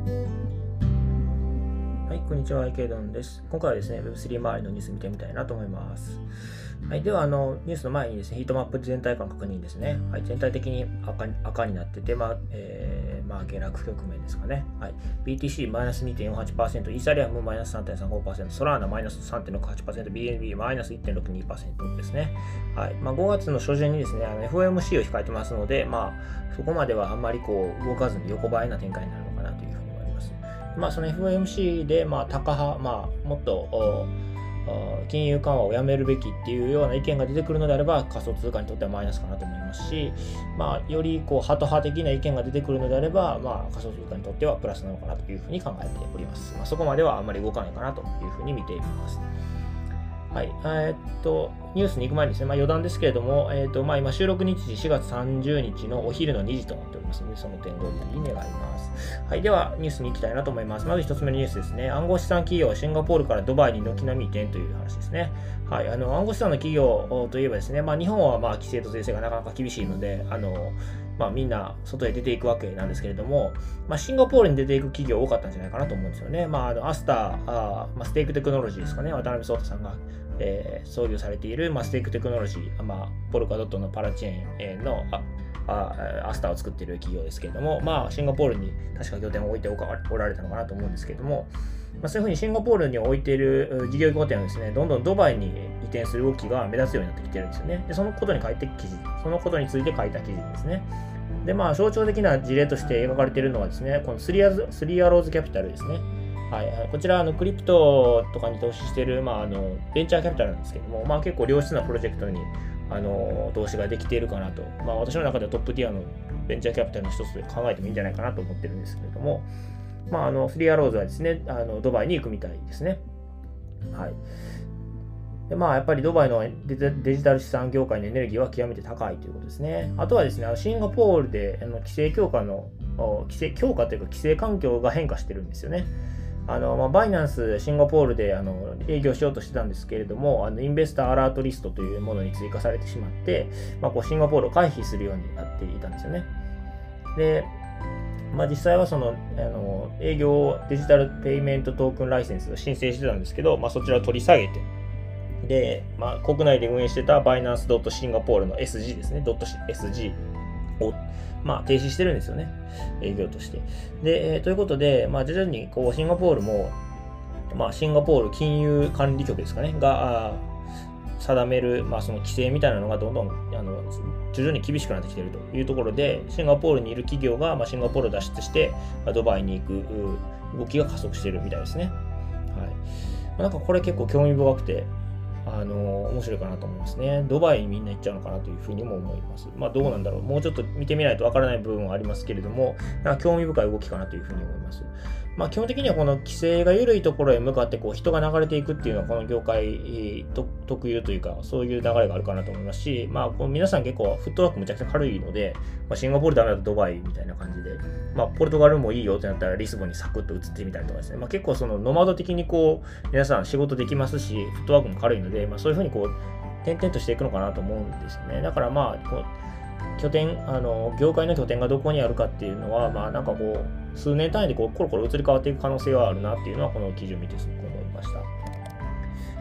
はい、こんにちは、池ドンです。今回はですね、Web3 周りのニュース見てみたいなと思います。はい、ではあの、ニュースの前にですね、ヒートマップ全体感確認ですね。はい、全体的に赤赤になってて、まあ、えー、まあ、下落局面ですかね。はい、BTC マイナス2.48%、イーサリアムマイナス3.35%、ソラーナマイナス3.68%、BNB マイナス1.62%ですね。はい、まあ、5月の初旬にですね、FOMC を控えてますので、まあ、そこまではあんまりこう動かずに横ばいな展開になるま。あ、その FOMC で、まあ、高派、まあ、もっと、金融緩和をやめるべきっていうような意見が出てくるのであれば仮想通貨にとってはマイナスかなと思いますし、まあ、よりこうハト派的な意見が出てくるのであれば、まあ、仮想通貨にとってはプラスなのかなというふうに考えております。まあ、そこまではあんまり動かないかなというふうに見ています。はい。えー、っと、ニュースに行く前にですね、まあ余談ですけれども、えー、っと、まあ今収録日時4月30日のお昼の2時となっておりますので、その点ご理に願います。はい。では、ニュースに行きたいなと思います。まず一つ目のニュースですね。暗号資産企業、シンガポールからドバイに軒並み移転という話ですね。はい。あの、暗号資産の企業といえばですね、まあ日本はまあ規制と税制がなかなか厳しいので、あの、まあ、みんな外へ出ていくわけなんですけれども、まあ、シンガポールに出ていく企業多かったんじゃないかなと思うんですよね。まあ、あのアスターあ、まあ、ステークテクノロジーですかね、渡辺壮太さんがえー、創業されている、まあ、ステークテクノロジー、まあ、ポルカドットのパラチェーンのあアスターを作っている企業ですけれども、まあ、シンガポールに確か拠点を置いておられたのかなと思うんですけれども、まあ、そういうふうにシンガポールに置いている事業拠点をですね、どんどんドバイに移転する動きが目立つようになってきてるんですよね。でそのことに書いて記事、そのことについて書いた記事ですね。で、まあ、象徴的な事例として描かれているのはですね、このスリアスリアローズキャピタルですね。はい、こちらあのクリプトとかに投資している、まあ、あのベンチャーキャピタルなんですけども、まあ、結構良質なプロジェクトにあの投資ができているかなと、まあ、私の中ではトップティアのベンチャーキャピタルの一つで考えてもいいんじゃないかなと思ってるんですけれども、まあ、あのスリーアローズはですねあのドバイに行くみたいですね。はいでまあ、やっぱりドバイのデジタル資産業界のエネルギーは極めて高いということですね。あとはですね、シンガポールであの規制強化の、規制強化というか規制環境が変化してるんですよね。あのまあ、バイナンスシンガポールであの営業しようとしてたんですけれども、あのインベスターアラートリストというものに追加されてしまって、まあ、こうシンガポールを回避するようになっていたんですよね。で、まあ、実際はそのあの営業デジタルペイメントトークンライセンスを申請してたんですけど、まあ、そちらを取り下げて、で、まあ、国内で運営してたバイナンスドットシンガポールの SG ですね、ドット SG をまあ、停止してるんですよね。営業として。で、えー、ということで、まあ、徐々にこうシンガポールも、まあ、シンガポール金融管理局ですかね、が定める、まあ、その規制みたいなのがどんどんあの徐々に厳しくなってきているというところで、シンガポールにいる企業が、まあ、シンガポールを脱出して、まあ、ドバイに行く動きが加速しているみたいですね。はいま。なんかこれ結構興味深くて、あの面白いかなと思いますね。ドバイにみんな行っちゃうのかなというふうにも思います。まあどうなんだろう。もうちょっと見てみないとわからない部分はありますけれども、興味深い動きかなというふうに思います。まあ、基本的にはこの規制が緩いところへ向かってこう人が流れていくっていうのはこの業界特有というかそういう流れがあるかなと思いますし、まあ、こう皆さん結構フットワークむちゃくちゃ軽いので、まあ、シンガポールダメだとドバイみたいな感じで、まあ、ポルトガルもいいよってなったらリスボンにサクッと移ってみたりとかですね、まあ、結構そのノマド的にこう皆さん仕事できますしフットワークも軽いので、まあ、そういうふうにこう転々としていくのかなと思うんですよねだからまあこう拠点、あの、業界の拠点がどこにあるかっていうのは、まあなんかこう、数年単位でこうコロコロ移り変わっていく可能性はあるなっていうのは、この記事を見てすごく思いました。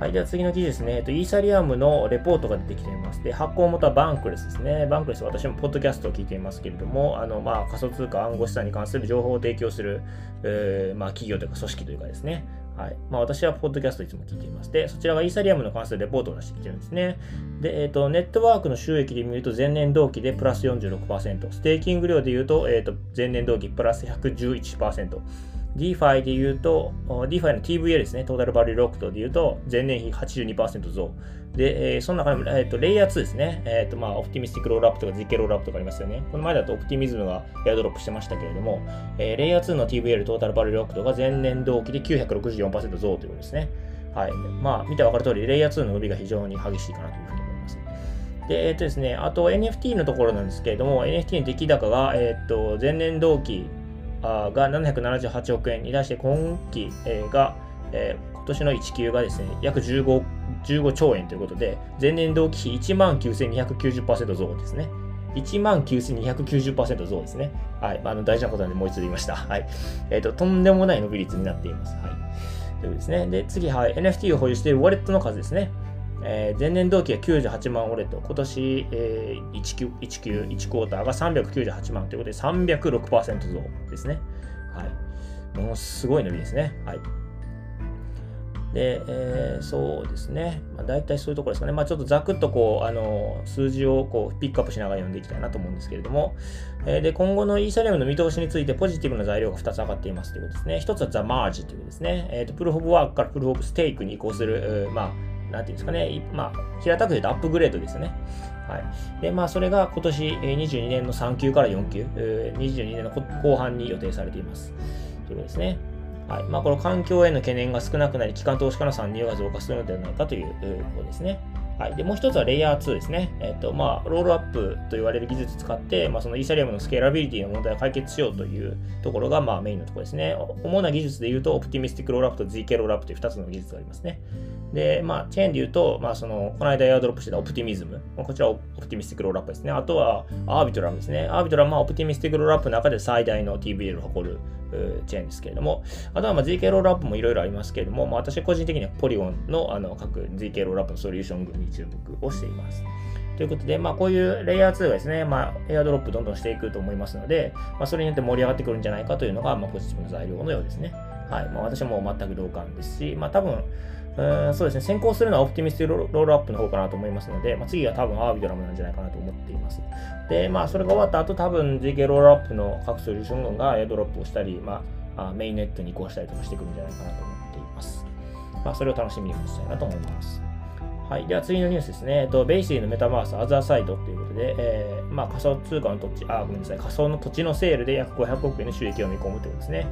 はい、では次の記事ですね。えっと、イーサリアムのレポートが出てきています。で、発行元はバンクレスですね。バンクレス、私もポッドキャストを聞いていますけれども、あの、まあ、仮想通貨暗号資産に関する情報を提供する、えー、まあ、企業というか組織というかですね。はいまあ、私はポッドキャストいつも聞いています。で、そちらがイーサリアムの関するレポートを出してきてるんですね。で、えっ、ー、と、ネットワークの収益で見ると前年同期でプラス46%、ステーキング量で言うと,、えーと、前年同期プラス111%、DeFi で言うと、DeFi の TVL ですね、 Total Value Locked で言うと、前年比82%増。で、えー、その中でも、えーと、レイヤー2ですね。えっ、と、まあ、 Optimistic Rollup とか ZK ロールアップとかありますよね。この前だとオプティミズムがエアドロップしてましたけれども、えー、レイヤー2の TVL Total Value Locked が前年同期で964%増ということですね。はい。まあ、見てわかる通り、レイヤー2の伸びが非常に激しいかなというふうに思います。で、えっ、とですね、あと NFT のところなんですけれども、NFT の出来高が、えっ、と、前年同期が778億円に対して今期、が、えー、今年の1級がですね、約15 15兆円ということで、前年同期比1万9290%増ですね。1万9290%増ですね。はい。あの大事なことなんでもう一度言いました。はい。えっ、ー、と、とんでもない伸び率になっています。はい。ということですね。で、次、はい。NFT を保有しているウォレットの数ですね。えー、前年同期は98万ウォレット、今年、えー、1級、1、1クォーターが398万ということで306%増ですね。はい。ものすごい伸びですね。はい。で、えー、そうですね。まあ、大体そういうところですかね。まあ、ちょっとざくっとこう、あの、数字をこうピックアップしながら読んでいきたいなと思うんですけれども、えー、で、今後のイーサリアムの見通しについてポジティブな材料が2つ上がっていますということですね。1つはザ・マージというですね、えっ、ー、と、プルフォブワークからプルフォブステークに移行する、まあ、なんていうんですかね、まあ、平たく言うとアップグレードですね。はい。で、まあ、それが今年22年の3級から4級、22年の後半に予定されています。ということですね。はいまあ、この環境への懸念が少なくなり、機関投資家の参入が増加するのではないかということですね。はい、でもう一つはレイヤー2ですね。えっ、とまあ、ロールアップと言われる技術を使って、まあ、そのイーサリアムのスケーラビリティの問題を解決しようというところが、まあ、メインのところですね。主な技術で言うと、 Optimistic Rollup と ZK ロールアップという2つの技術がありますね。で、まあ、チェーンで言うと、まあ、その、この間エアドロップしてたオプティミズム。こちら Optimistic Rollup ですね。あとは、アービトラムですね。アービトラムは Optimistic Rollup の中で最大の TVL を誇るチェーンですけれども、あとはまあ ZK ロールアップもいろいろありますけれども、まあ、私個人的にはポリゴンのあの各 ZK ロールアップのソリューション群に注目をしています。ということで、まあ、こういうレイヤー2がですね、まあ、エアドロップどんどんしていくと思いますので、まあ、それによって盛り上がってくるんじゃないかというのが、まあ、ポジティブな材料のようですね。はい。まあ、私も全く同感ですし、まあ、多分、うんそうですね、先行するのはオプティミスティロールアップの方かなと思いますので、まあ、次は多分アービドラムなんじゃないかなと思っています。で、まあ、それが終わった後、多分 GK ロールアップの各ソリューション群がエアドロップをしたり、まあ、メインネットに移行したりとかしてくるんじゃないかなと思っています。まあ、それを楽しみに待ちたいなと思います。はい。では次のニュースですね。えっと、ベイシーのメタバースアザーサイドということで、えー、まあ仮想通貨の土地、あ、ごめんなさい、仮想の土地のセールで約500億円の収益を見込むということですね。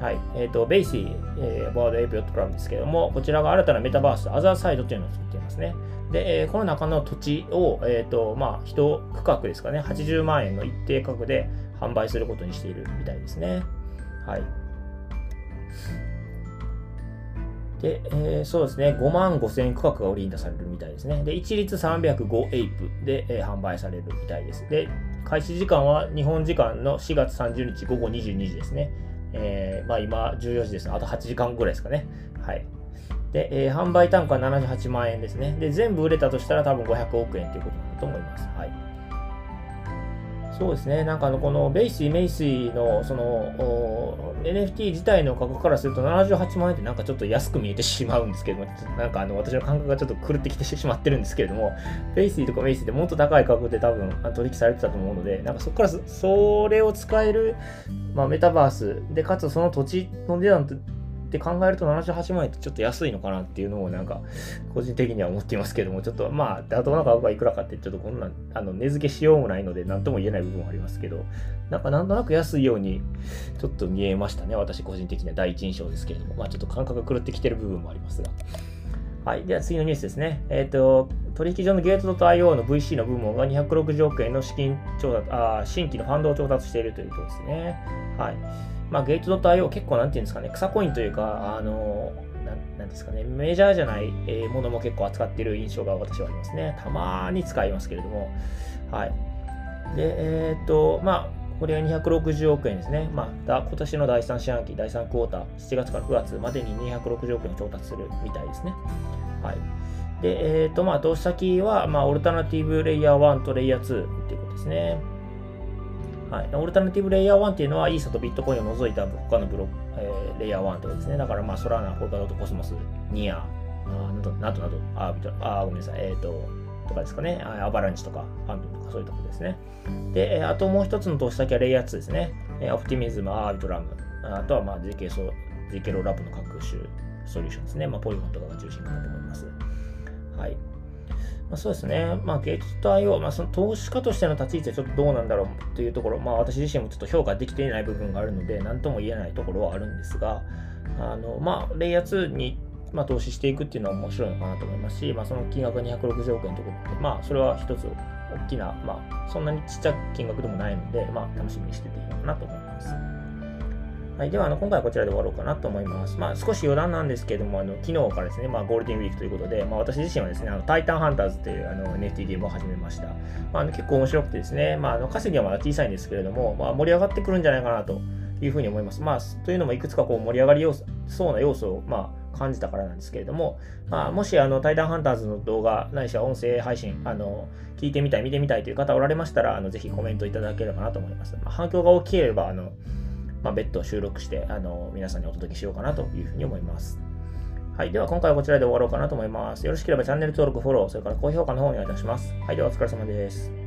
はい。えっ、ー、と、ベイシー、えー、 Bored Ape Yacht Club ですけども、こちらが新たなメタバース、アザーサイドというのを作っていますね。で、えー、この中の土地を、えっ、ー、と、まあ、一区画ですかね、80万円の一定価格で販売することにしているみたいですね。はい。で、えー、そうですね、5万5千区画が売りに出されるみたいですね。で、一律305エイプで、えー、販売されるみたいです。で、開始時間は日本時間の4月30日午後22時ですね。えー、まあ今14時ですあと8時間ぐらいですかね。はい。で、えー、販売単価は78万円ですね。で、全部売れたとしたら多分500億円ということだと思います。はい。そうですね、なんかあのこのベイシー、メイシーのその NFT 自体の価格からすると78万円ってなんかちょっと安く見えてしまうんですけども、なんかあの私の感覚がちょっと狂ってきてしまってるんですけれども、ベイシーとかメイシーってもっと高い価格で多分取引されてたと思うので、なんかそこからそれを使える、まあ、メタバースで、かつその土地の値段って考えると78万円ってちょっと安いのかなっていうのをなんか個人的には思っていますけども、ちょっとまあ、妥当な価格がいくらかってちょっとこんなあの値付けしようもないので何とも言えない部分はありますけど、なんかなんとなく安いようにちょっと見えましたね。私個人的には第一印象ですけれども、まあちょっと感覚が狂ってきてる部分もありますが。はい。では次のニュースですね。えっ、ー、と、取引所のゲート .io の VC の部門が260億円の資金調達、あ新規のファンドを調達しているということですね。はい。まあ、ゲート .io 結構なんていうんですかね、草コインというか、あの、なんなんですかね、メジャーじゃないものも結構扱っている印象が私はありますね。たまに使いますけれども。はい。で、えー、っと、まあ、これが260億円ですね。まあ、今年の第3四半期、第3クォーター、7月から9月までに260億円調達するみたいですね。はい。で、えっ、と、まあ、投資先は、まあ、オルタナティブレイヤー1とレイヤー2っていうことですね。はい、オルタナティブレイヤー1っていうのはイーサとビットコインを除いた他のブロえー、レイヤー1とかですね。だからまあソラーナ、ポルカドット、コスモス、ニア、などなどなど、あ、あごめんなさい、えっ、ー、と、とかですかね。アバランチとか、ファントとかそういうところですね。で、あともう一つの投資先はレイヤー2ですね。オプティミズム、アービトラム、あとはまあ GK, ソ GK ローラップの各種ソリューションですね。まあポリゴンとかが中心かなと思います。はい。まあ、そうですね、まあ、ゲート IO、まあ、その投資家としての立ち位置はちょっとどうなんだろうというところ、まあ、私自身もちょっと評価できていない部分があるので、なんとも言えないところはあるんですが、あのまあ、レイヤー2に、ま、投資していくっていうのは面白いのかなと思いますし、まあ、その金額が260億円ということで、まあ、それは一つ大きな、まあ、そんなにちっちゃい金額でもないので、まあ、楽しみにしてていいのかなと思います。はい、ではあの今回はこちらで終わろうかなと思います。まあ、少し余談なんですけども、あの昨日からですね、まあ、ゴールデンウィークということで、まあ、私自身はですね、あのタイタンハンターズというあの NFT ゲームを始めました。まあ、あの結構面白くてですね、まあ、あの稼ぎはまだ小さいんですけれども、まあ、盛り上がってくるんじゃないかなというふうに思います。まあ、というのもいくつかこう盛り上がり要素そうな要素を、まあ、感じたからなんですけれども、まあ、もしあのタイタンハンターズの動画ないしは音声配信あの聞いてみたい見てみたいという方おられましたらあのぜひコメントいただければなと思います、まあ、反響が大きければあのまあ、別途収録してあの皆さんにお届けしようかなというふうに思います。はい。では今回はこちらで終わろうかなと思います。よろしければチャンネル登録、フォロー、それから高評価の方をお願いいたします。はい。ではお疲れ様です。